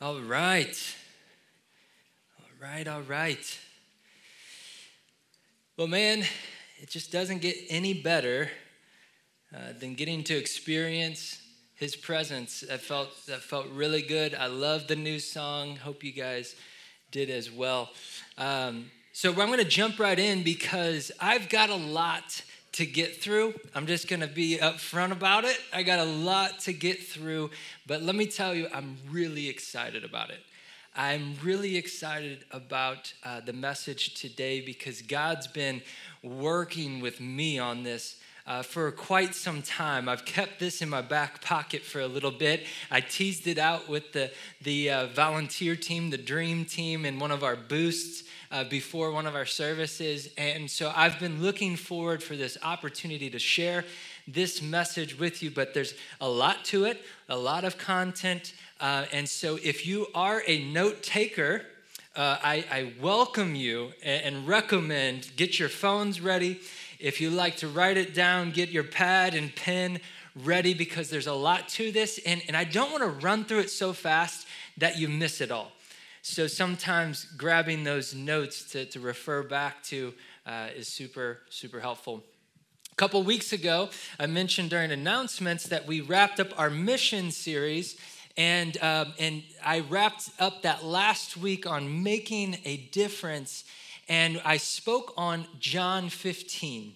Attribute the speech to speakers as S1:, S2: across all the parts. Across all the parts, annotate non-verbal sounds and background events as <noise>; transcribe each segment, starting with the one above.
S1: All right. All right, all right. Well, man, it just doesn't get any better uh, than getting to experience his presence. That felt, that felt really good. I love the new song. Hope you guys did as well. Um, so I'm going to jump right in because I've got a lot to get through. I'm just going to be upfront about it. I got a lot to get through, but let me tell you, I'm really excited about it. I'm really excited about uh, the message today because God's been working with me on this uh, for quite some time. I've kept this in my back pocket for a little bit. I teased it out with the, the uh, volunteer team, the dream team, in one of our boosts uh, before one of our services. And so I've been looking forward for this opportunity to share this message with you, but there's a lot to it, a lot of content. Uh, and so if you are a note taker, uh, I, I, welcome you and, recommend get your phones ready. If you like to write it down, get your pad and pen ready because there's a lot to this. And, and I don't want to run through it so fast that you miss it all. So sometimes grabbing those notes to, to refer back to uh, is super, super helpful. A couple weeks ago, I mentioned during announcements that we wrapped up our mission series. And, um, and I wrapped up that last week on making a difference. And I spoke on John 15.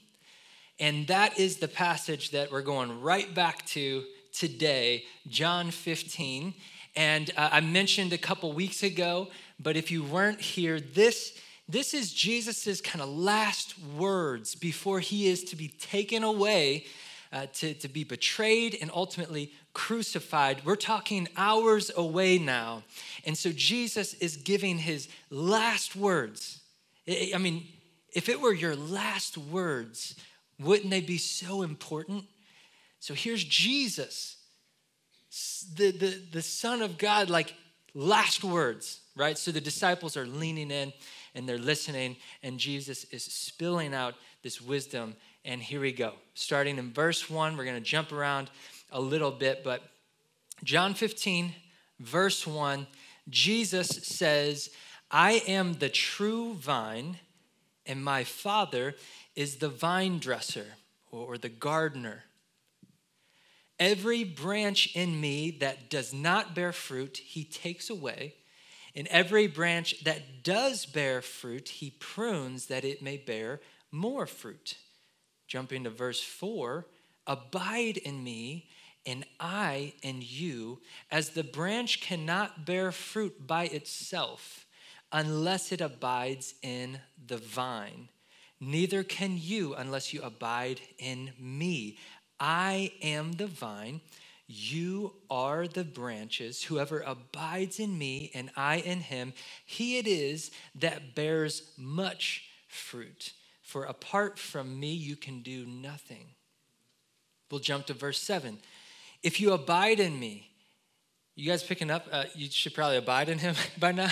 S1: And that is the passage that we're going right back to today, John 15. And uh, I mentioned a couple weeks ago, but if you weren't here, this, this is Jesus's kind of last words before he is to be taken away uh, to, to be betrayed and ultimately crucified. We're talking hours away now. And so Jesus is giving his last words. I mean, if it were your last words, wouldn't they be so important? So here's Jesus the, the, the Son of God, like last words, right? So the disciples are leaning in and they're listening, and Jesus is spilling out this wisdom. And here we go. Starting in verse one, we're going to jump around a little bit, but John 15, verse 1, Jesus says, I am the true vine, and my Father is the vine dresser or the gardener. Every branch in me that does not bear fruit, he takes away. And every branch that does bear fruit, he prunes that it may bear more fruit. Jumping to verse 4 Abide in me, and I in you, as the branch cannot bear fruit by itself unless it abides in the vine. Neither can you unless you abide in me. I am the vine, you are the branches. Whoever abides in me and I in him, he it is that bears much fruit. For apart from me, you can do nothing. We'll jump to verse 7. If you abide in me, you guys picking up? Uh, you should probably abide in him <laughs> by now.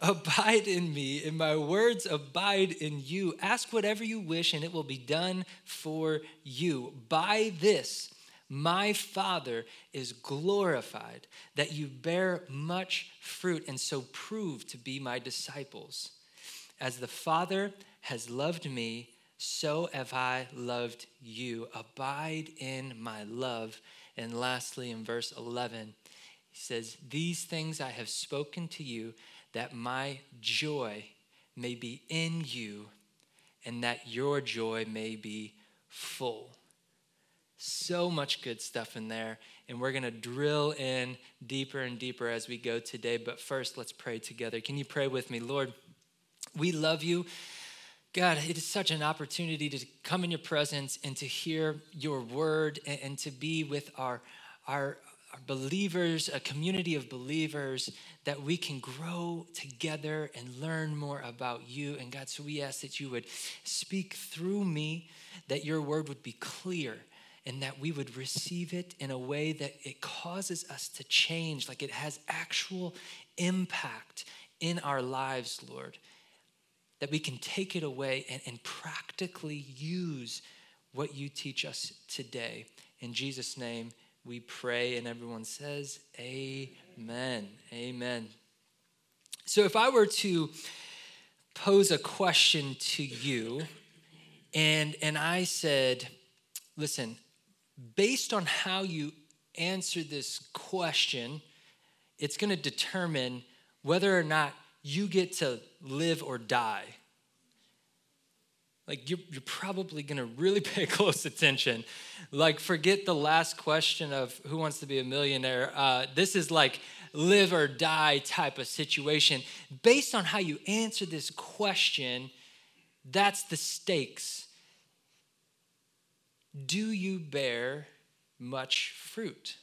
S1: Abide in me, and my words abide in you. Ask whatever you wish, and it will be done for you. By this, my Father is glorified, that you bear much fruit, and so prove to be my disciples. As the Father has loved me, so have I loved you. Abide in my love. And lastly, in verse 11, he says, These things I have spoken to you that my joy may be in you and that your joy may be full. So much good stuff in there. And we're to drill in deeper and deeper as we go today. But first, let's pray together. Can you pray with me? Lord, we love you. God, it is such an opportunity to come in your presence and to hear your word and to be with our, our, believers, a community of believers, that we can grow together and learn more about you. And God, so we ask that you would speak through me, that your word would be clear, and that we would receive it in a way that it causes us to change, like it has actual impact in our lives, Lord. That we can take it away and, and practically use what you teach us today. In Jesus' name, we pray. And everyone says, Amen. Amen. So if I were to pose a question to you, and, and I said, listen, based on how you answer this question, it's going to determine whether or not you get to live or die. Like, you're, you're probably going to really <laughs> pay close attention. Like, forget the last question of who wants to be a millionaire. Uh, this is like live or die type of situation. Based on how you answer this question, that's the stakes. Do you bear much fruit?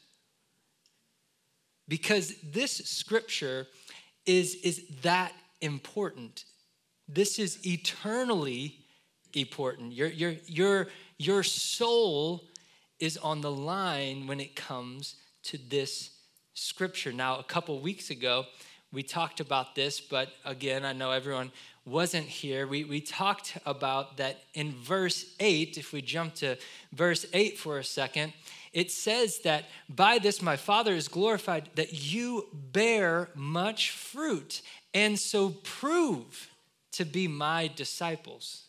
S1: Because this scripture is, is that important. This is eternally important. Your, your, your, your soul is on the line when it comes to this scripture. Now, a couple weeks ago, we talked about this, but again, I know everyone wasn't here. We, we talked about that in verse 8. If we jump to verse 8 for a second, it says that by this my Father is glorified, that you bear much fruit, and so prove to be my disciples.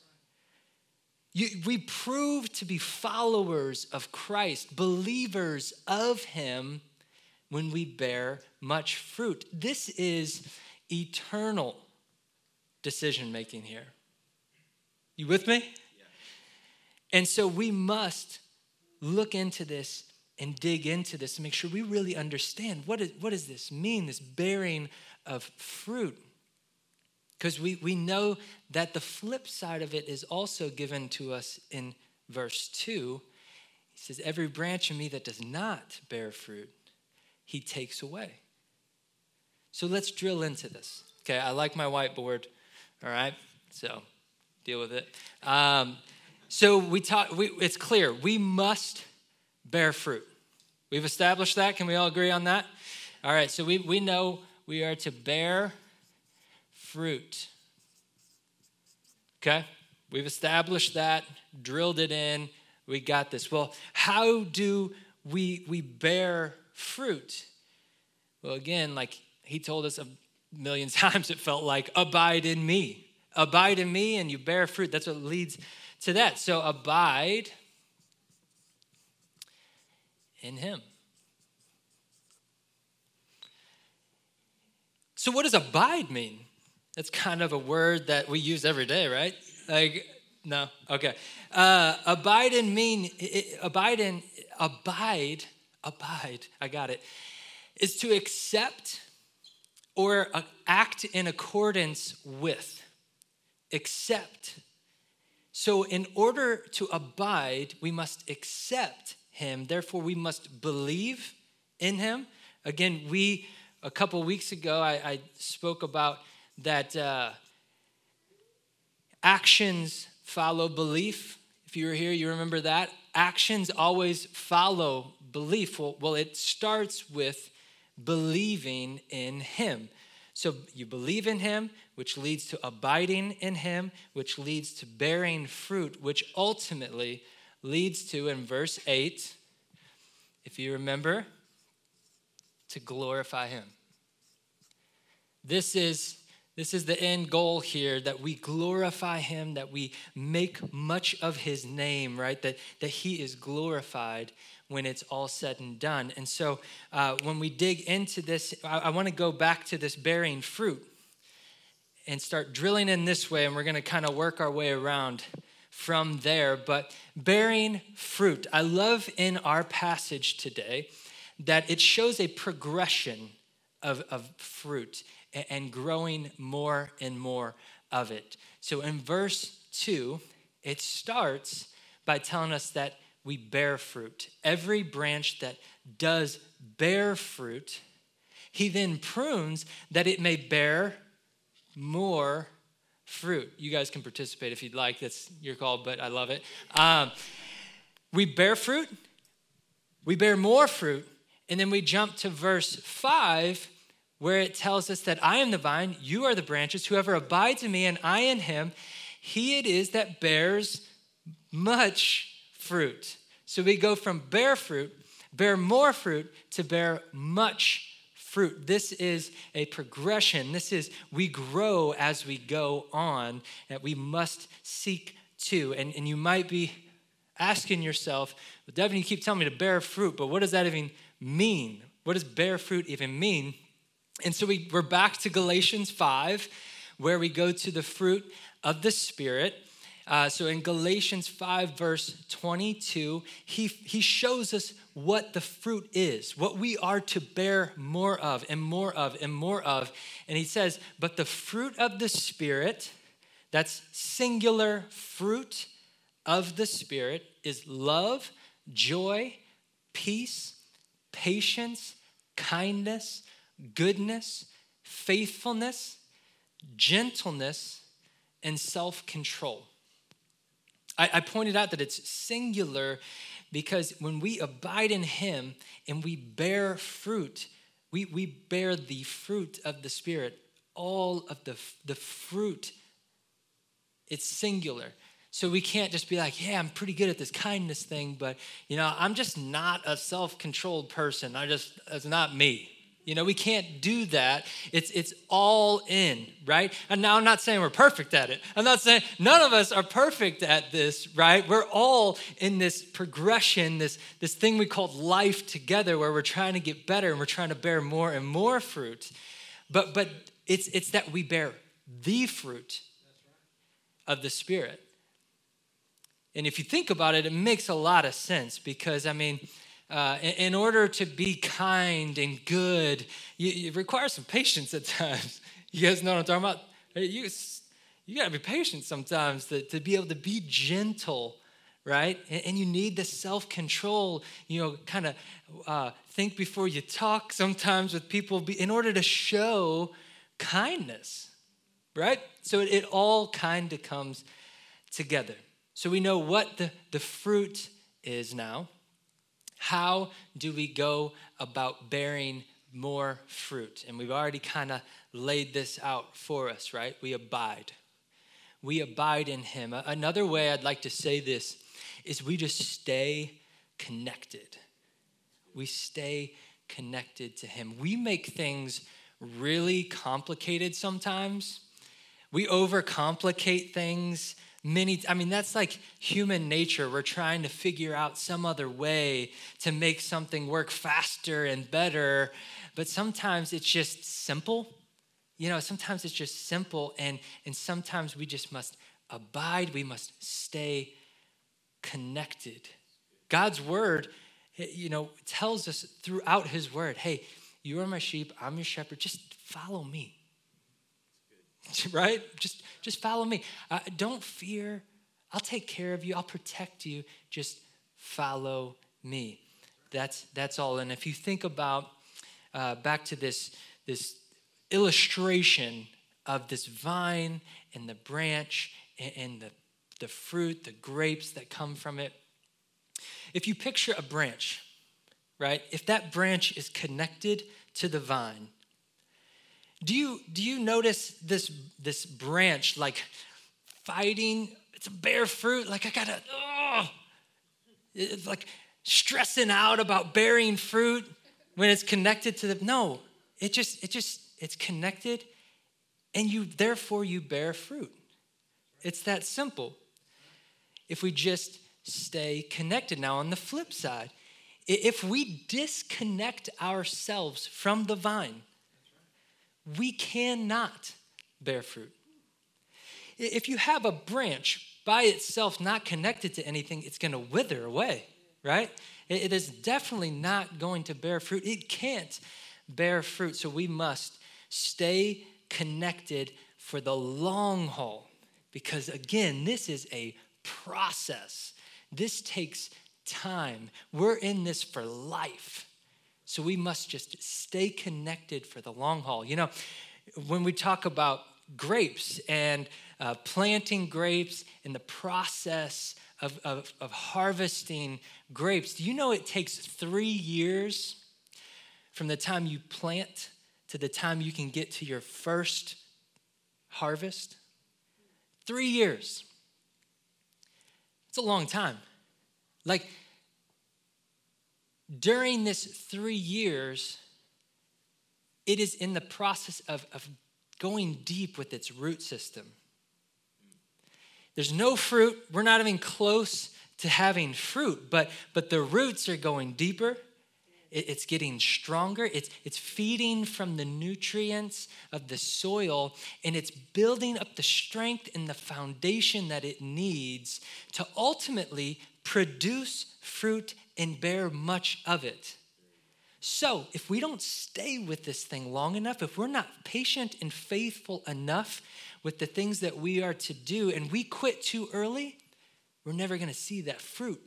S1: You, we prove to be followers of Christ, believers of Him, when we bear much fruit. This is eternal decision making here. You with me? Yeah. And so we must look into this and dig into this and make sure we really understand what, is, what does this mean, this bearing of fruit. Because we, we know that the flip side of it is also given to us in verse 2. He says, Every branch in me that does not bear fruit, he takes away. So let's drill into this. Okay, I like my whiteboard. All right, so deal with it. Um, so we talk. We, it's clear we must bear fruit. We've established that. Can we all agree on that? All right. So we we know we are to bear fruit. Okay, we've established that. Drilled it in. We got this. Well, how do we we bear fruit? Well, again, like he told us a million <laughs> times, it felt like abide in me. Abide in me, and you bear fruit. That's what leads to that. So abide in Him. So, what does abide mean? That's kind of a word that we use every day, right? Like, no, okay. Uh, abide in mean it, abide in abide abide. I got it. Is to accept or uh, act in accordance with. Accept so, in order to abide, we must accept him. Therefore, we must believe in him. Again, we, a couple weeks ago, I, I spoke about that uh, actions follow belief. If you were here, you remember that. Actions always follow belief. Well, well it starts with believing in him. So you believe in him, which leads to abiding in him, which leads to bearing fruit, which ultimately leads to, in verse 8, if you remember, to glorify him. This is this is the end goal here that we glorify him, that we make much of his name, right? That, that he is glorified when it's all said and done. And so uh, when we dig into this, I, I want to go back to this bearing fruit and start drilling in this way, and we're going to kind of work our way around from there. But bearing fruit, I love in our passage today that it shows a progression of, of fruit and growing more and more of it. So in verse 2, it starts by telling us that we bear fruit. Every branch that does bear fruit, he then prunes that it may bear more fruit. You guys can participate if you'd like. That's your call, but I love it. Um, we bear fruit, we bear more fruit, and then we jump to verse 5 where it tells us that I am the vine, you are the branches. Whoever abides in me and I in him, he it is that bears much fruit. So we go from bear fruit, bear more fruit, to bear much fruit. This is a progression. This is we grow as we go on, that we must seek to. And, and you might be asking yourself, well, Devin, you keep telling me to bear fruit, but what does that even mean? What does bear fruit even mean? And so we, we're back to Galatians 5, where we go to the fruit of the Spirit. Uh, so in Galatians 5, verse 22, he, he shows us what the fruit is, what we are to bear more of and more of and more of. And he says, But the fruit of the Spirit, that's singular fruit of the Spirit, is love, joy, peace, patience, kindness, goodness, faithfulness, gentleness, and self control. I, I pointed out that it's singular because when we abide in Him and we bear fruit, we, we bear the fruit of the Spirit. All of the, the fruit, it's singular. So we can't just be like, yeah, I'm pretty good at this kindness thing, but you know, I'm just not a self-controlled person. I just, it's not me. You know, we can't do that. It's it's all in, right? And now I'm not saying we're perfect at it. I'm not saying none of us are perfect at this, right? We're all in this progression, this this thing we call life together where we're trying to get better and we're trying to bear more and more fruit. But but it's it's that we bear the fruit of the spirit. And if you think about it, it makes a lot of sense because I mean, uh, in, order to be kind and good, you, you require some patience at times. <laughs> You guys know what I'm talking about? You, you got to be patient sometimes to, to be able to be gentle, right? And, you need the self control, you know, kind of uh, think before you talk sometimes with people in order to show kindness, right? So it, it all kind of comes together. So we know what the, the fruit is now. How do we go about bearing more fruit? And we've already kind of laid this out for us, right? We abide. We abide in Him. Another way I'd like to say this is we just stay connected. We stay connected to Him. We make things really complicated sometimes. We overcomplicate things many i mean that's like human nature. We're trying to figure out some other way to make something work faster and better. But sometimes it's just simple. You know sometimes it's just simple and and sometimes we just must abide. We must stay connected. God's word eh, you know tells us throughout his word hey you are my sheep i'm your shepherd just follow me. <laughs> Right? Just, just follow me. Uh, don't fear. I'll take care of you. I'll protect you. Just follow me. That's, that's all. And if you think about uh, back to this, this illustration of this vine and the branch and, and the, the fruit, the grapes that come from it, if you picture a branch, right? If that branch is connected to the vine, do you, do you notice this, this branch like fighting? It's a bare fruit. Like I gotta, oh, it's like stressing out about bearing fruit when it's connected to the, no, it just, it just, it's connected and you, therefore you bear fruit. It's that simple. If we just stay connected. Now, on the flip side, if we disconnect ourselves from the vine, we cannot bear fruit. If you have a branch by itself not connected to anything, it's going to wither away, right? It is definitely not going to bear fruit. It can't bear fruit. So we must stay connected for the long haul because, again, this is a process. This takes time. We're in this for life. So we must just stay connected for the long haul. You know, when we talk about grapes and uh, planting grapes and the process of, of, of harvesting grapes, do you know it takes three years from the time you plant to the time you can get to your first harvest? Three years. It's a long time. Like, during this three years, it is in the process of, of going deep with its root system. There's no fruit. We're not even close to having fruit, but, but the roots are going deeper. It, it's getting stronger. It's, it's feeding from the nutrients of the soil, and it's building up the strength and the foundation that it needs to ultimately produce fruit and bear much of it. So, if we don't stay with this thing long enough, if we're not patient and faithful enough with the things that we are to do, and we quit too early, we're never gonna see that fruit.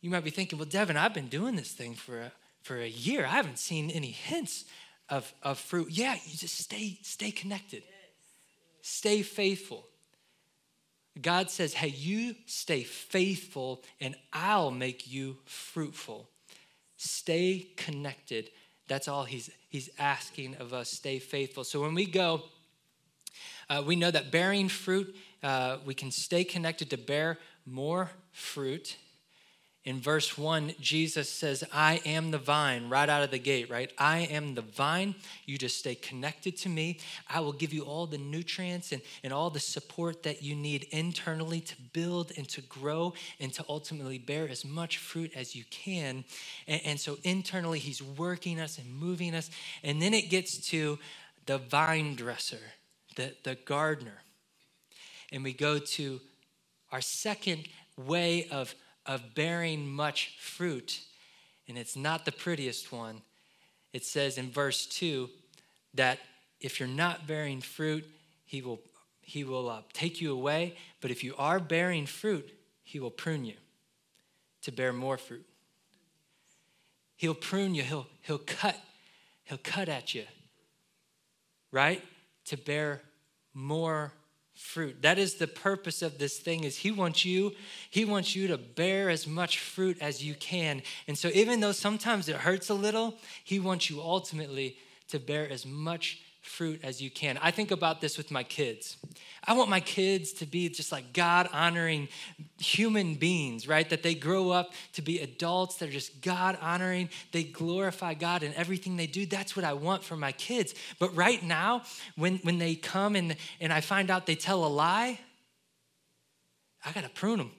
S1: You might be thinking, well, Devin, I've been doing this thing for a, for a year. I haven't seen any hints of, of fruit. Yeah, you just stay, stay connected, stay faithful. God says, hey, you stay faithful and I'll make you fruitful. Stay connected. That's all he's, he's asking of us. Stay faithful. So when we go, uh, we know that bearing fruit, uh, we can stay connected to bear more fruit. In verse 1, Jesus says, I am the vine, right out of the gate, right? I am the vine. You just stay connected to me. I will give you all the nutrients and, and all the support that you need internally to build and to grow and to ultimately bear as much fruit as you can. And, and so internally, He's working us and moving us. And then it gets to the vine dresser, the, the gardener. And we go to our second way of of bearing much fruit, and it's not the prettiest one. It says in verse 2 that if you're not bearing fruit, he will, he will uh, take you away, but if you are bearing fruit, he will prune you to bear more fruit. He'll prune you, he'll, he'll cut, he'll cut at you, right? To bear more fruit. That is the purpose of this thing is he wants you he wants you to bear as much fruit as you can. And so even though sometimes it hurts a little, he wants you ultimately to bear as much fruit as you can. I think about this with my kids. I want my kids to be just like God honoring human beings, right? That they grow up to be adults that are just God honoring. They glorify God in everything they do. That's what I want for my kids. But right now, when, when they come and, and I find out they tell a lie, I got to prune them.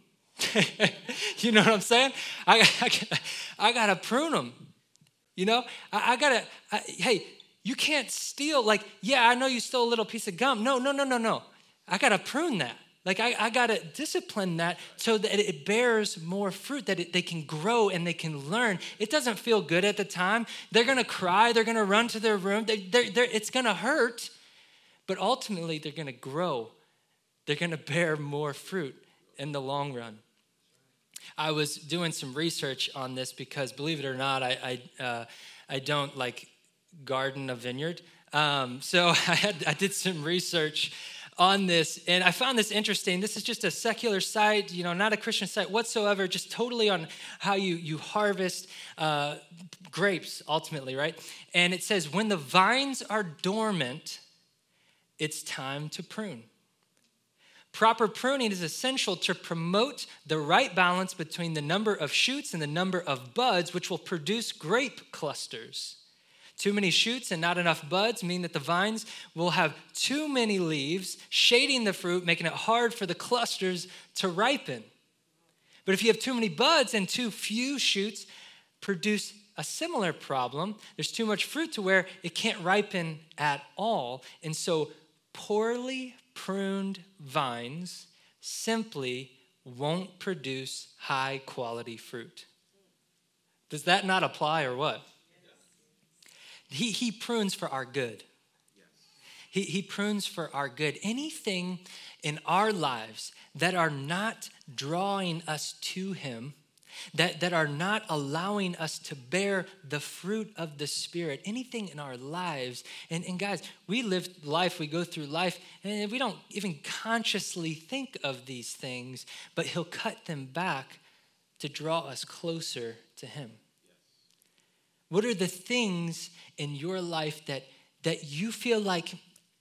S1: <laughs> you know what I'm saying? I, I, I got to prune them. You know, I, I got to, hey, you can't steal, like, yeah, I know you stole a little piece of gum. No, no, no, no, no. I got to prune that. Like, I, I got to discipline that so that it bears more fruit, that it, they can grow and they can learn. It doesn't feel good at the time. They're going to cry. They're going to run to their room. They, they're, they're, it's going to hurt. But ultimately, they're going to grow. They're going <laughs> to bear more fruit in the long run. I was doing some research on this because, believe it or not, I, I, uh, I don't like garden a vineyard. Um, so <laughs> I, had, I did some research on this and i found this interesting. This is just a secular site you know not a christian site whatsoever just totally on how you you harvest uh, grapes ultimately right? And it says when the vines are dormant it's time to prune. Proper pruning is essential to promote the right balance between the number of shoots and the number of buds which will produce grape clusters too many shoots and not enough buds mean that the vines will have too many leaves, shading the fruit, making it hard for the clusters to ripen. But if you have too many buds and too few shoots, produce a similar problem. There's too much fruit to where it can't ripen at all. And so, poorly pruned vines simply won't produce high quality fruit. Does that not apply or what? He, he prunes for our good. He, he prunes for our good. Anything in our lives that are not drawing us to Him, that, that are not allowing us to bear the fruit of the Spirit, anything in our lives. And, and guys, we live life, we go through life, and we don't even consciously think of these things, but He'll cut them back to draw us closer to Him. What are the things in your life that, that you feel like,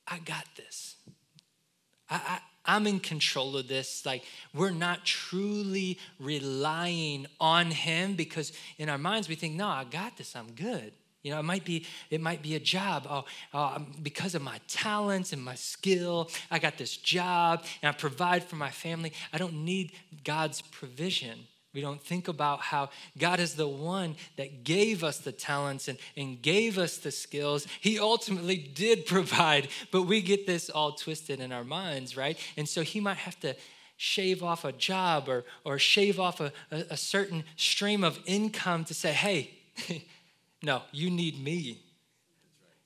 S1: I got this? I, I'm in control of this. Like, we're not truly relying on Him because in our minds we think, no, I got this, I'm good. You know, it might be it might be a job. Oh, uh, because of my talents and my skill, I got this job and I provide for my family. I don't need God's provision. We don't think about how God is the one that gave us the talents and, and gave us the skills. He ultimately did <laughs> provide, but we get this all twisted in our minds, right? And so He might have to shave off a job or, or shave off a, a, a certain stream of income to say, hey, <laughs> no, you need me.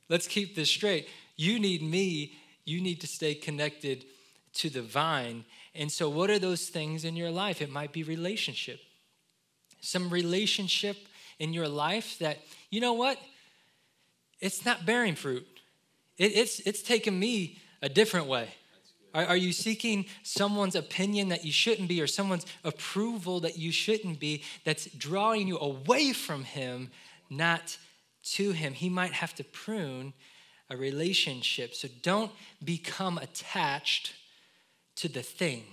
S1: Let's keep this straight. You need me. You need to stay connected to the vine. And so, what are those things in your life? It might be relationship. Some relationship in your life that, you know what? It's not bearing fruit. It, it's, it's taken me a different way. Are, are you seeking someone's opinion that you shouldn't be or someone's approval that you shouldn't be that's drawing you away from Him, not to Him? He might have to prune a relationship. So don't become attached to the thing.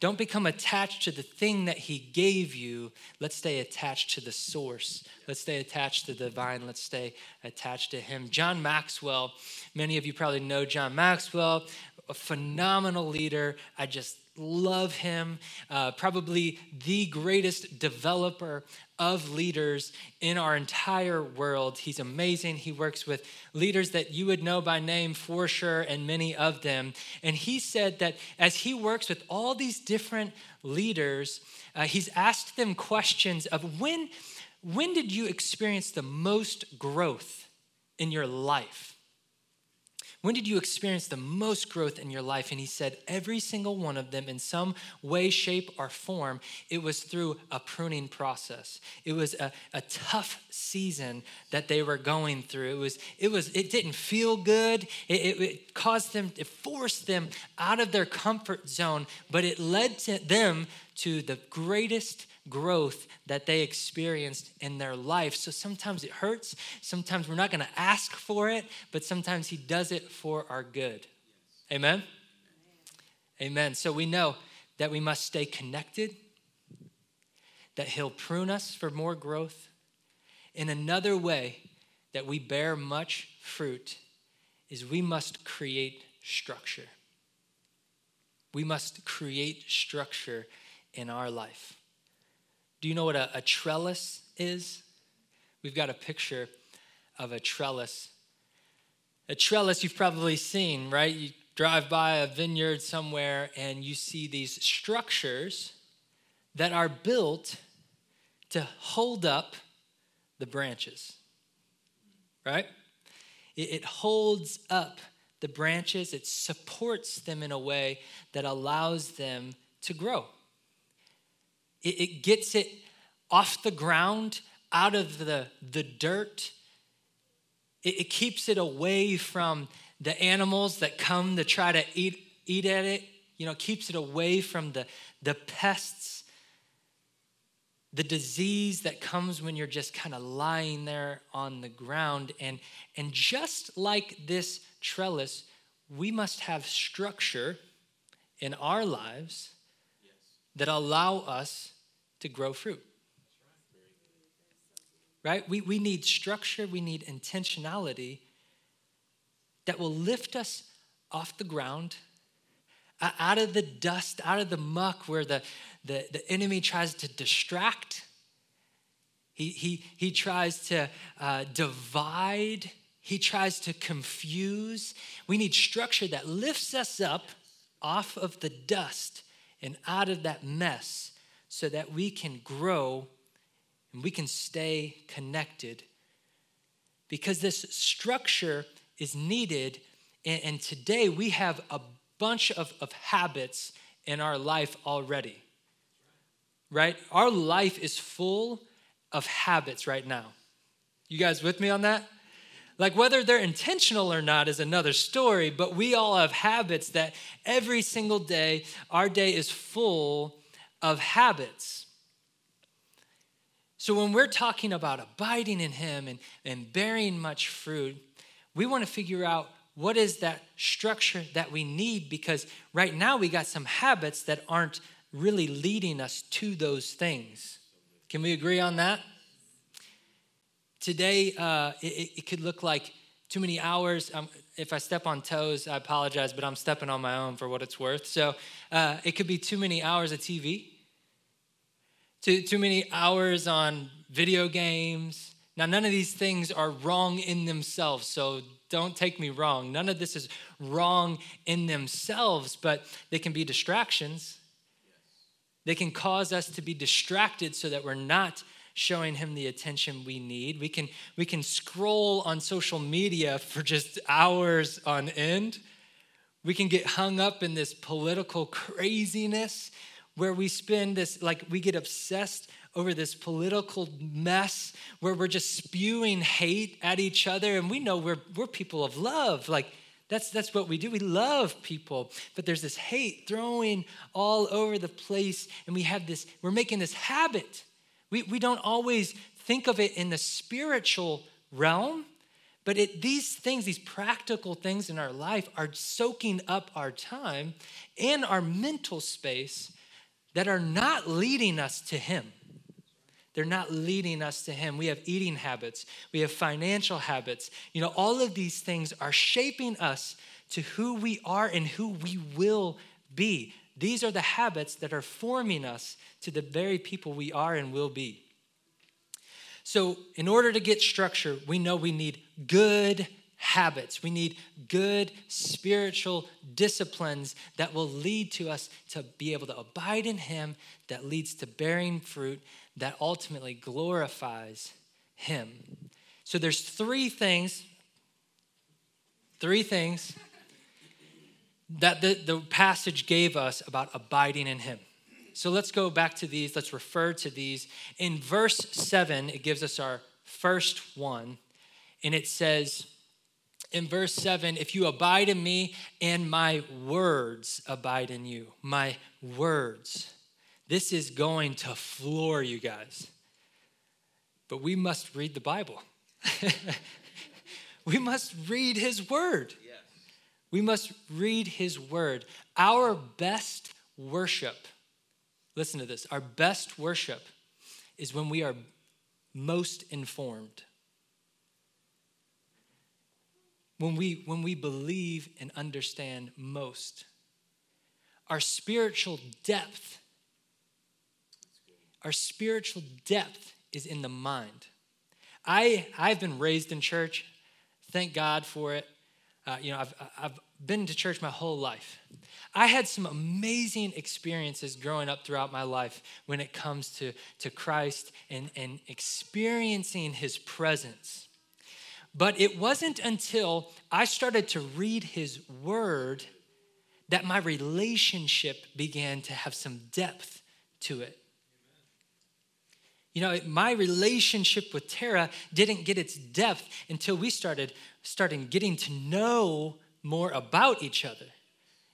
S1: Don't become attached to the thing that He gave you. Let's stay attached to the source. Let's stay attached to the vine. Let's stay attached to Him. John Maxwell, many of you probably know John Maxwell, a phenomenal leader. I just love him. Uh, probably the greatest developer of leaders in our entire world. He's amazing. He works with leaders that you would know by name for sure, and many of them. And he said that as he works with all these different leaders, uh, he's asked them questions of when, when did you experience the most growth in your life? When did you experience the most growth in your life? And he said, every single one of them, in some way, shape, or form, it was through a pruning process. It was a, a tough season that they were going through. It was, it was, it didn't feel good. It, it, it caused them, it forced them out of their comfort zone, but it led to them to the greatest growth that they experienced in their life. So sometimes it hurts. Sometimes we're not going to ask for it, but sometimes He does it for our good. Amen? Amen. So we know that we must stay connected, that He'll prune us for more growth. In another way that we bear much fruit is we must create structure. We must create structure in our life. Do you know what a, a trellis is? We've got a picture of a trellis. A trellis you've probably seen, right? You drive by a vineyard somewhere and you see these structures that are built to hold up the branches, right? It, it holds up the branches, it supports them in a way that allows them to grow. It, it gets it off the ground, out of the, the dirt. It, it keeps it away from the animals that come to try to eat, eat at it. You know, keeps it away from the, the pests, the disease that comes when you're just kind of lying there on the ground. And, and just like this trellis, we must have structure in our lives that allow us to grow fruit. Right? We, we need structure, we need intentionality that will lift us off the ground, out of the dust, out of the muck where the, the, the enemy tries to distract. He, he, he tries to uh, divide. He tries to confuse. We need structure that lifts us up off of the dust and out of that mess so that we can grow and we can stay connected. Because this structure is needed, and, and today we have a bunch of, of habits in our life already. Right? Our life is full of habits right now. You guys with me on that? Like whether they're intentional or not is another story, but we all have habits that every single day, our day is full of habits. So when we're talking about abiding in Him and, and bearing much fruit, we want to figure out what is that structure that we need? Because right now we got some habits that aren't really leading us to those things. Can we agree on that? Today, uh, it, it, could look like too many hours. Um, if I step on toes, I apologize, but I'm stepping on my own for what it's worth. So uh, it could be too many hours of TV, too, too many hours on video games. Now, none of these things are wrong in themselves, so don't take me wrong. None of this is wrong in themselves, but they can be distractions. They can cause us to be distracted so that we're not showing him the attention we need. We can, we can scroll on social media for just hours on end. We can get hung up in this political craziness where we spend this, like, we get obsessed over this political mess where we're just spewing hate at each other. And we know we're, we're people of love. Like, that's, that's what we do. We love people, but there's this hate throwing all over the place. And we have this, we're making this habit we, we don't always think of it in the spiritual realm, but it, these things, these practical things in our life, are soaking up our time and our mental space that are not leading us to Him. They're not leading us to Him. We have eating habits, we have financial habits. You know, all of these things are shaping us to who we are and who we will be. These are the habits that are forming us to the very people we are and will be. So, in order to get structure, we know we need good habits. We need good spiritual disciplines that will lead to us to be able to abide in Him, that leads to bearing fruit, that ultimately glorifies Him. So, there's three things, three things that the, the passage gave us about abiding in Him. So let's go back to these. Let's refer to these. In verse 7, it gives us our first one. And it says, in verse 7 if you abide in me and my words abide in you, my words. This is going to floor you guys. But we must read the Bible. <laughs> we must read his word. Yes. We must read his word. Our best worship Listen to this our best worship is when we are most informed. When we, when we believe and understand most. Our spiritual depth, our spiritual depth is in the mind. I, I've been raised in church. Thank God for it. Uh, you know, I've, I've been to church my whole life. I had some amazing experiences growing up throughout my life when it comes to, to Christ and, and experiencing his presence. But it wasn't until I started to read his word that my relationship began to have some depth to it. You know, my relationship with Tara didn't get its depth until we started starting getting to know more about each other.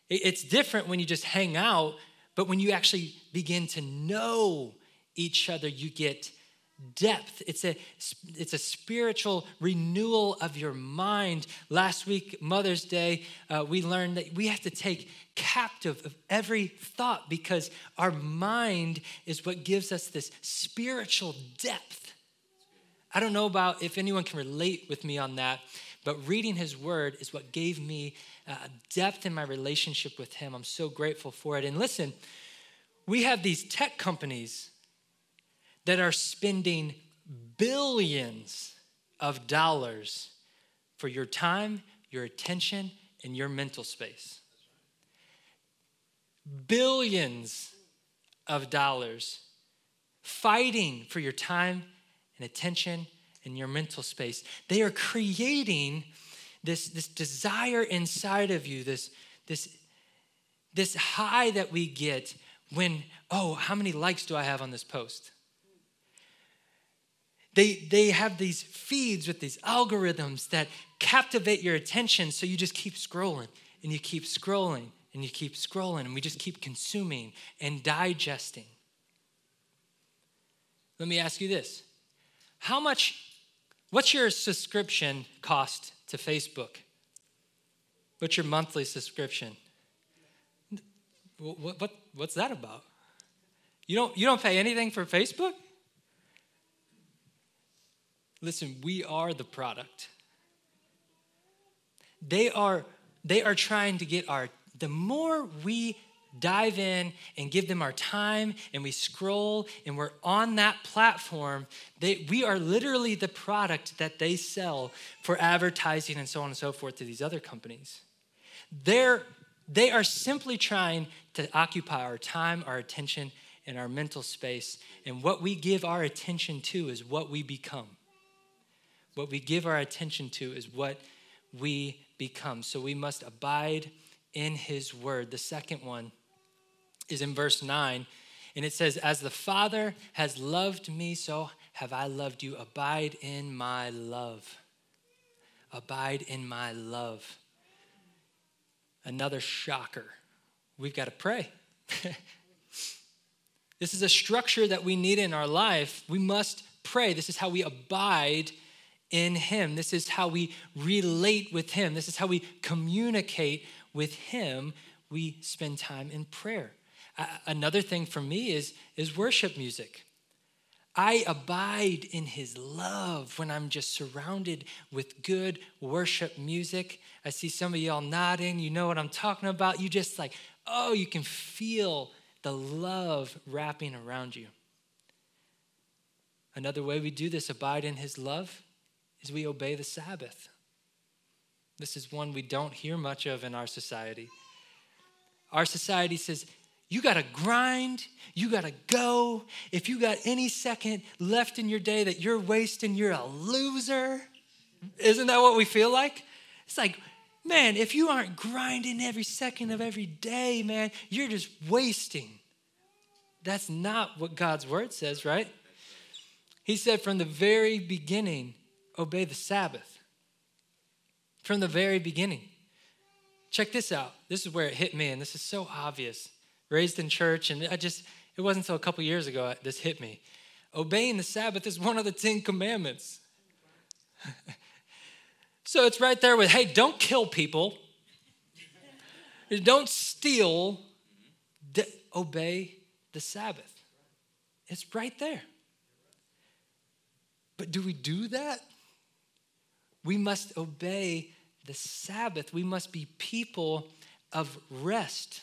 S1: It's different when you just hang out, but when you actually begin to know each other, you get depth. It's a, it's a spiritual renewal of your mind. Last week, Mother's Day, uh, we learned that we have to take captive of every thought because our mind is what gives us this spiritual depth. I don't know about if anyone can relate with me on that, but reading his word is what gave me uh, depth in my relationship with him. I'm so grateful for it. And listen, we have these tech companies that are spending billions of dollars for your time, your attention, and your mental space. Billions of dollars fighting for your time and attention in your mental space. They are creating this, this desire inside of you, this, this, this high that we get when, oh, how many likes do I have on this post? They, they have these feeds with these algorithms that captivate your attention, so you just keep scrolling and you keep scrolling and you keep scrolling, and we just keep consuming and digesting. Let me ask you this How much What's your subscription cost to Facebook? What's your monthly subscription? What, what, what's that about? You don't, you don't pay anything for Facebook? Listen, we are the product. They are, they are trying to get our, the more we dive in and give them our time and we scroll and we're on that platform, they, we are literally the product that they sell for advertising and so on and so forth to these other companies. They're, they are simply trying to occupy our time, our attention, and our mental space. And what we give our attention to is what we become. What we give our attention to is what we become. So we must abide in his word. The second one is in verse 9, and it says, As the Father has loved me, so have I loved you. Abide in my love. Abide in my love. Another shocker. We've got to pray. <laughs> this is a structure that we need in our life. We must pray. This is how we abide in Him. This is how we relate with Him. This is how we communicate with Him. We spend time in prayer. Another thing for me is, is worship music. I abide in his love when I'm just surrounded with good worship music. I see some of y'all nodding. You know what I'm talking about. You just like, oh, you can feel the love wrapping around you. Another way we do this, abide in his love, is we obey the Sabbath. This is one we don't hear much of in our society. Our society says, you got to grind. You got to go. If you got any second left in your day that you're wasting, you're a loser. Isn't that what we feel like? It's like, man, if you aren't grinding every second of every day, man, you're just wasting. That's not what God's word says, right? He said from the very beginning, obey the Sabbath. From the very beginning. Check this out. This is where it hit me, and this is so obvious raised in church, and I just, it wasn't until a couple years ago this hit me. Obeying the Sabbath is one of the Ten Commandments. <laughs> so it's right there with, hey, don't kill people, don't steal, obey the Sabbath. It's right there. But do we do that? We must obey the Sabbath. We must be people of rest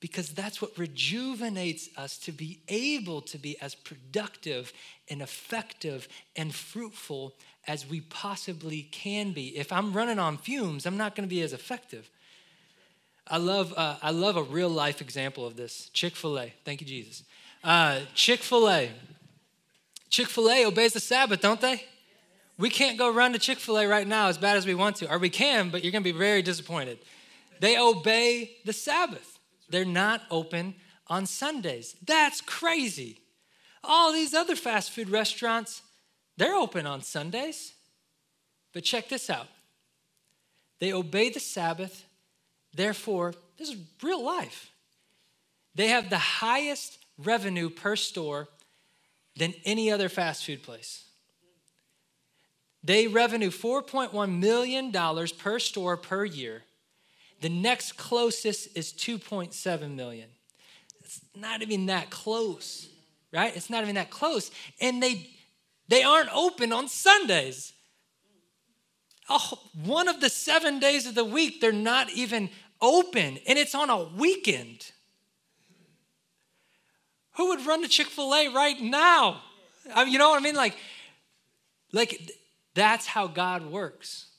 S1: because that's what rejuvenates us to be able to be as productive and effective and fruitful as we possibly can be. If I'm running on fumes, I'm not going to be as effective. I love, uh, I love a real life example of this Chick fil A. Thank you, Jesus. Uh, Chick fil A. Chick fil A obeys the Sabbath, don't they? We can't go run to Chick fil A right now as bad as we want to, or we can, but you're going to be very disappointed. They obey the Sabbath. They're not open on Sundays. That's crazy. All these other fast food restaurants, they're open on Sundays. But check this out they obey the Sabbath, therefore, this is real life. They have the highest revenue per store than any other fast food place. They revenue $4.1 million per store per year. The next closest is 2.7 million. It's not even that close, right? It's not even that close. And they they aren't open on Sundays. Oh, one of the seven days of the week, they're not even open, and it's on a weekend. Who would run to Chick fil A right now? I mean, you know what I mean? Like, like that's how God works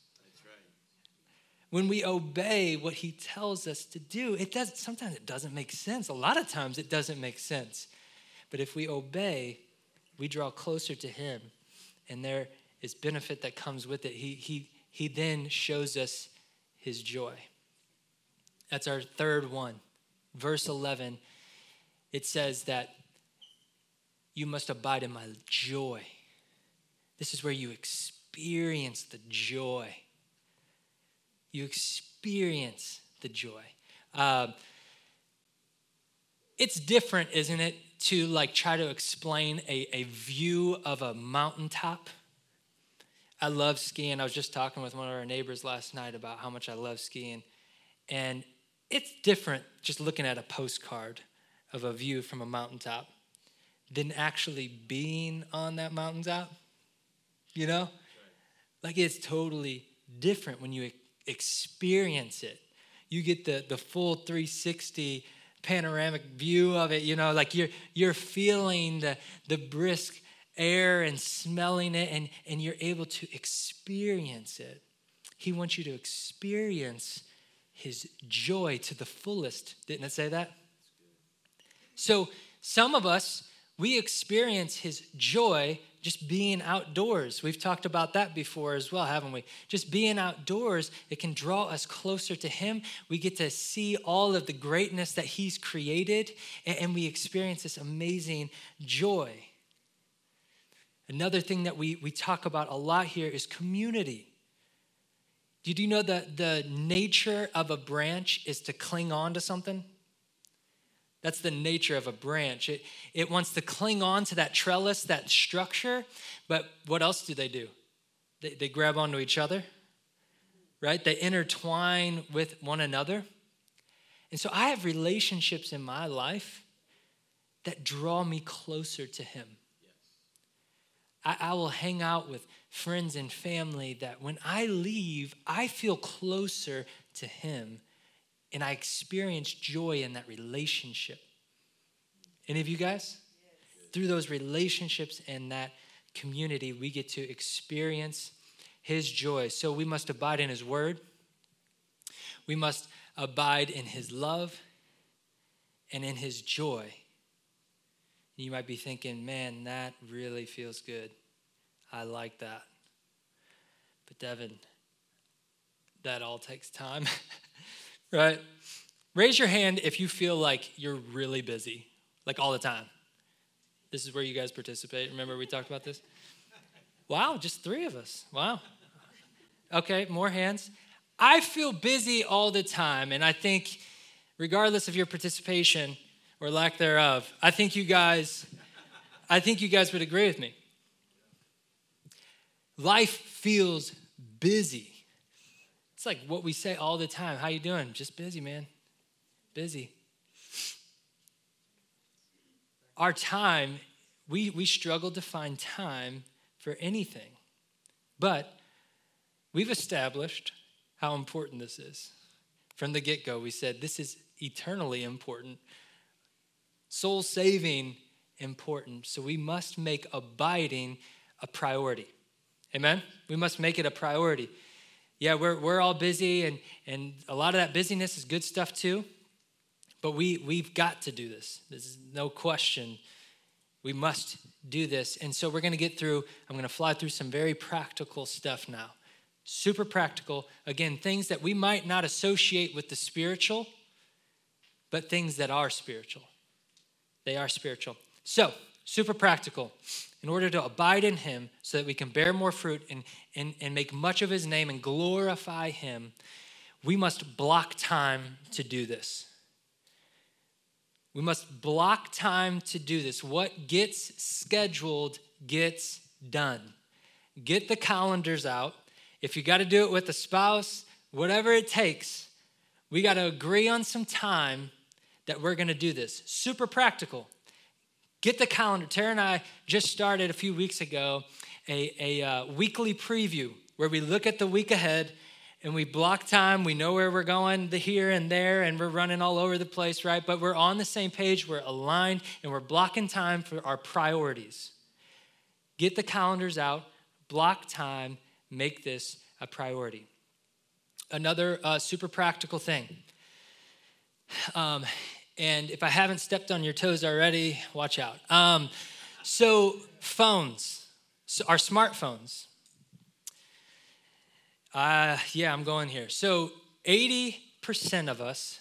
S1: when we obey what he tells us to do, it does sometimes it doesn't make sense. A lot of times it doesn't make sense. But if we obey, we draw closer to him, and there is benefit that comes with it. He he he then shows us his joy. That's our third one. Verse 11, it says that you must abide in my joy. This is where you experience the joy you experience the joy. Uh, it's different, isn't it, to like try to explain a, a view of a mountaintop. I love skiing. I was just talking with one of our neighbors last night about how much I love skiing. And it's different just looking at a postcard of a view from a mountaintop than actually being on that mountaintop. You know? Like it's totally different when you experience it. You get the, the full 360 panoramic view of it, you know, like you're you're feeling the the brisk air and smelling it and, and you're able to experience it. He wants you to experience his joy to the fullest. Didn't it say that? So some of us, we experience his joy just being outdoors. We've talked about that before as well, haven't we? Just being outdoors, it can draw us closer to Him. We get to see all of the greatness that He's created, and we experience this amazing joy. Another thing that we, we talk about a lot here is community. Did you know that the nature of a branch is to cling on to something? That's the nature of a branch. It, it wants to cling on to that trellis, that structure, but what else do they do? They, they grab onto each other, right? They intertwine with one another. And so I have relationships in my life that draw me closer to Him. I, I will hang out with friends and family that when I leave, I feel closer to Him and I experience joy in that relationship. Any of you guys? Through those relationships and that community, we get to experience His joy. So we must abide in His word, we must abide in His love and in His joy. You might be thinking, man, that really feels good. I like that. But Devin, that all takes time. <laughs> right? Raise your hand if you feel like you're really busy, like all the time. This is where you guys participate. Remember, we talked about this? Wow, just three of us. Wow. Okay, more hands. I feel busy all the time, and I think, regardless of your participation or lack thereof, I think you guys, I think you guys would agree with me. Life feels busy. It's like what we say all the time. How you doing? Just busy, man. Busy. Our time, we, we struggle to find time for anything. But we've established how important this is. From the get go, we said this is eternally important, soul saving important. So we must make abiding a priority. Amen? We must make it a priority yeah, we're, we're all busy, and, and a lot of that busyness is good stuff too. But we, we've got to do this. There's no question. We must do this. And so we're going to get through, I'm going to fly through some very practical stuff now. Super practical. Again, things that we might not associate with the spiritual, but things that are spiritual. They are spiritual. So, super practical in order to abide in him so that we can bear more fruit and, and, and make much of his name and glorify him, we must block time to do this. We must block time to do this. What gets scheduled gets done. Get the calendars out. If you got to do it with a spouse, whatever it takes, we got to agree on some time that we're going to do this. Super practical. Get the calendar. Tara and I just started a few weeks ago a, a uh, weekly preview where we look at the week ahead and we block time. We know where we're going, the here and there, and we're running all over the place, right? But we're on the same page, we're aligned, and we're blocking time for our priorities. Get the calendars out, block time, make this a priority. Another uh, super practical thing um, and if I haven't stepped on your toes already, watch out. Um, so, phones, so our smartphones. Uh, yeah, I'm going here. So, 80% of us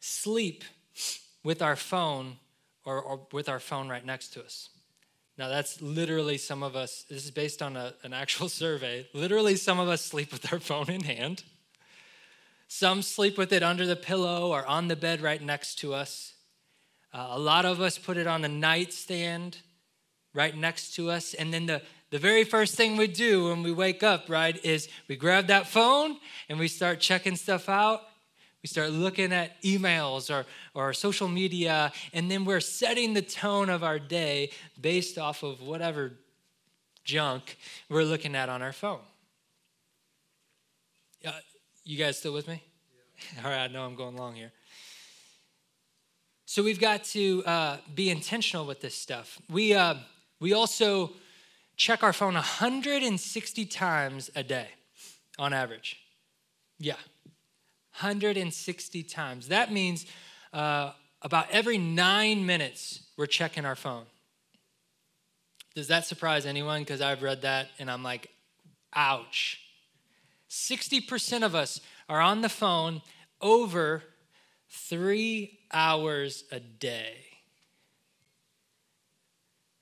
S1: sleep with our phone or, or, with our phone right next to us. Now, that's literally some of us, this is based on a, an actual <laughs> survey. Literally, some of us sleep with our phone in hand. Some sleep with it under the pillow or on the bed right next to us. Uh, a lot of us put it on the nightstand right next to us. And then the, the very first thing we do when we wake up, right, is we grab that phone and we start checking stuff out. We start looking at emails or, or social media, and then we're setting the tone of our day based off of whatever junk we're looking at on our phone. You guys still with me? Yeah. <laughs> All right, I know I'm going long here. So we've got to uh, be intentional with this stuff. We, uh, we also check our phone 160 times a day on average. Yeah, 160 times. That means uh, about every nine minutes we're checking our phone. Does that surprise anyone? Because I've read that and I'm like, ouch. 60% of us are on the phone over three hours a day.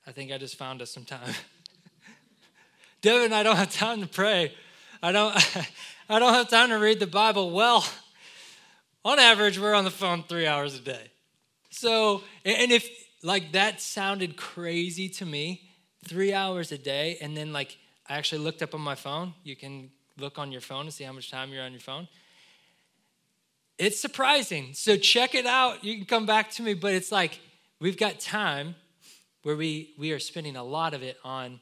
S1: I think I just found us some time. <laughs> Devin, I don't have time to pray. I don't, <laughs> I don't have time to read the Bible. Well, on average, we're on the phone three hours a day. So, and if like that sounded crazy to me, three hours a day, and then like I actually looked up on my phone. You can look on your phone and see how much time you're on your phone. It's surprising. So check it out. You can come back to me, but it's like we've got time where we, we are spending a lot of it on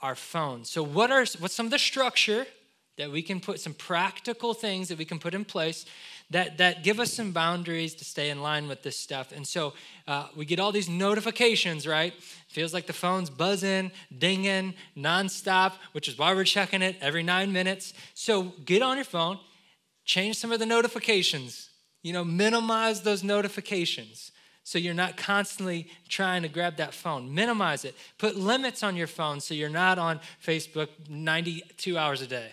S1: our phone. So what are what's some of the structure that we can put some practical things that we can put in place that, that give us some boundaries to stay in line with this stuff. And so uh, we get all these notifications, right? Feels like the phone's buzzing, dinging, nonstop, which is why we're checking it every nine minutes. So get on your phone, change some of the notifications, you know, minimize those notifications so you're not constantly trying to grab that phone. Minimize it. Put limits on your phone so you're not on Facebook 92 hours a day.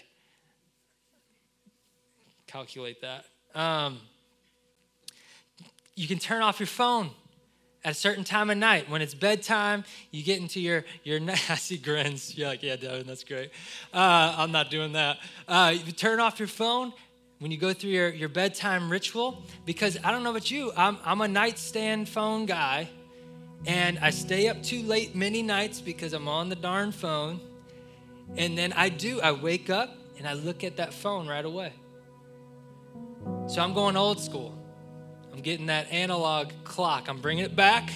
S1: Calculate that. Um, you can turn off your phone at a certain time of night. When it's bedtime, you get into your, your <laughs> I see grins. You're like, yeah, Devin, that's great. Uh, I'm not doing that. Uh, you turn off your phone when you go through your, your bedtime ritual, because I don't know about you, I'm, I'm a nightstand phone guy, and I stay up too late many nights because I'm on the darn phone. And then I do, I wake up and I look at that phone right away. So I'm going old school. I'm getting that analog clock. I'm bringing it back.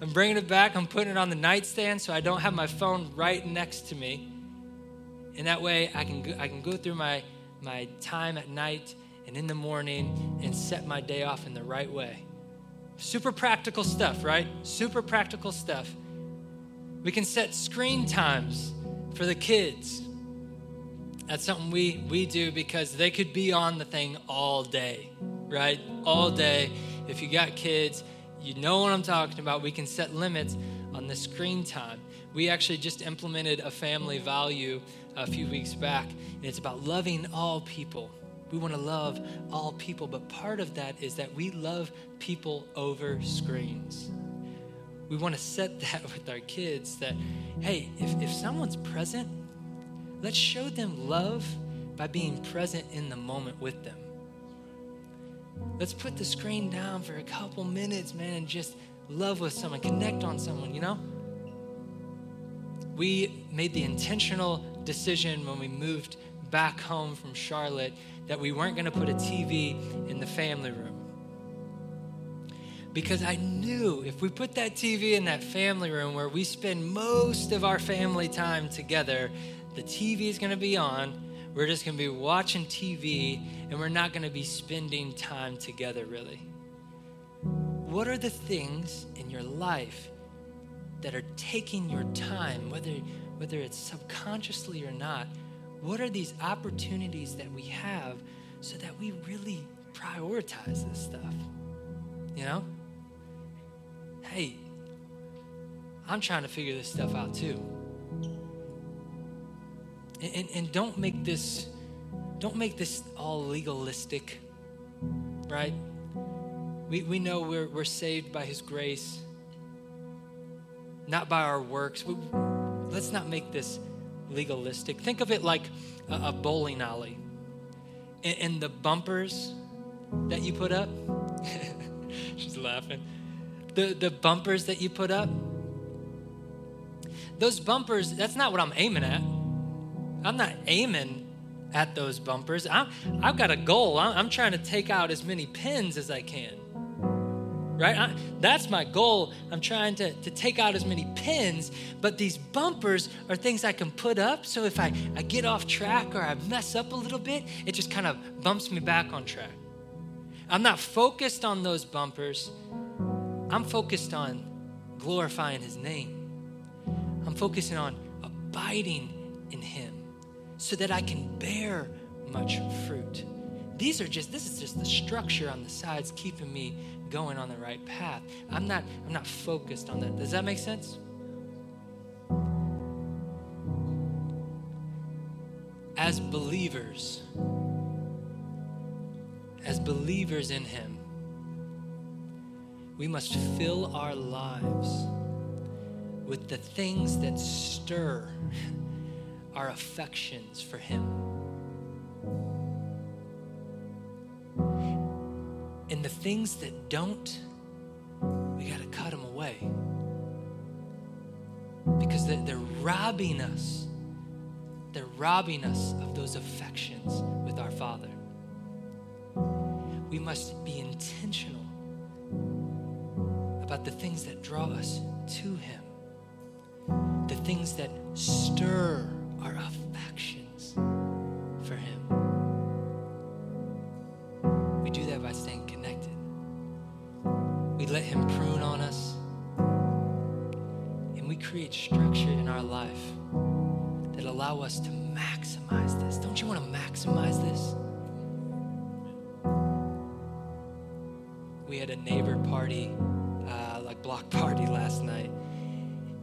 S1: I'm bringing it back. I'm putting it on the nightstand so I don't have my phone right next to me. And that way I can go, I can go through my my time at night and in the morning and set my day off in the right way. Super practical stuff, right? Super practical stuff. We can set screen times for the kids. That's something we, we do because they could be on the thing all day, right? All day. If you got kids, you know what I'm talking about. We can set limits on the screen time. We actually just implemented a family value a few weeks back, and it's about loving all people. We want to love all people, but part of that is that we love people over screens. We want to set <laughs> that with our kids that, hey, if, if someone's present, Let's show them love by being present in the moment with them. Let's put the screen down for a couple minutes, man, and just love with someone, connect on someone, you know? We made the intentional decision when we moved back home from Charlotte that we weren't going to put a TV in the family room. Because I knew if we put that TV in that family room where we spend most of our family time together, the TV is going to be on. We're just going to be watching TV and we're not going to be spending time together, really. What are the things in your life that are taking your time, whether, whether it's subconsciously or not? What are these opportunities that we have so that we really prioritize this stuff? You know? Hey, I'm trying to figure this stuff out too. And, and don't make this don't make this all legalistic, right? We, we know we're, we're saved by His grace, not by our works. We, let's not make this legalistic. Think of it like a, a bowling alley. And, and the bumpers that you put up, <laughs> she's laughing. The, the bumpers that you put up, those bumpers, that's not what I'm aiming at. I'm not aiming at those bumpers. I'm, I've got a goal. I'm, I'm trying to take out as many pins as I can. Right? I, that's my goal. I'm trying to, to take out as many pins, but these bumpers are things I can put up. So if I, I get off track or I mess up a little bit, it just kind of bumps me back on track. I'm not focused on those bumpers. I'm focused on glorifying his name. I'm focusing on abiding in him so that I can bear much fruit. These are just this is just the structure on the sides keeping me going on the right path. I'm not I'm not focused on that. Does that make sense? As believers, as believers in him, we must fill our lives with the things that stir <laughs> our affections for Him. And the things that don't, we got to cut them away. Because they're robbing us. They're robbing us of those affections with our Father. We must be intentional about the things that draw us to Him, the things that stir our affections for Him. We do that by staying connected. We let Him prune on us, and we create structure in our life that allow us to maximize this. Don't you want to maximize this? We had a neighbor party, uh, like block <laughs> party last night,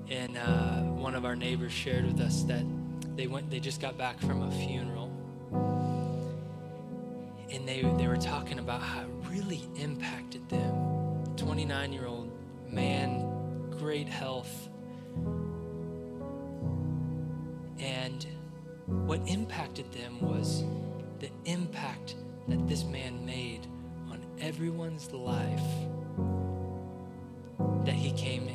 S1: and uh, one of our neighbors shared with us that they went they just got back from a funeral. And they they were talking about how it really impacted them. 29 year old man great health. And what impacted them was the impact that this man made on everyone's life that he came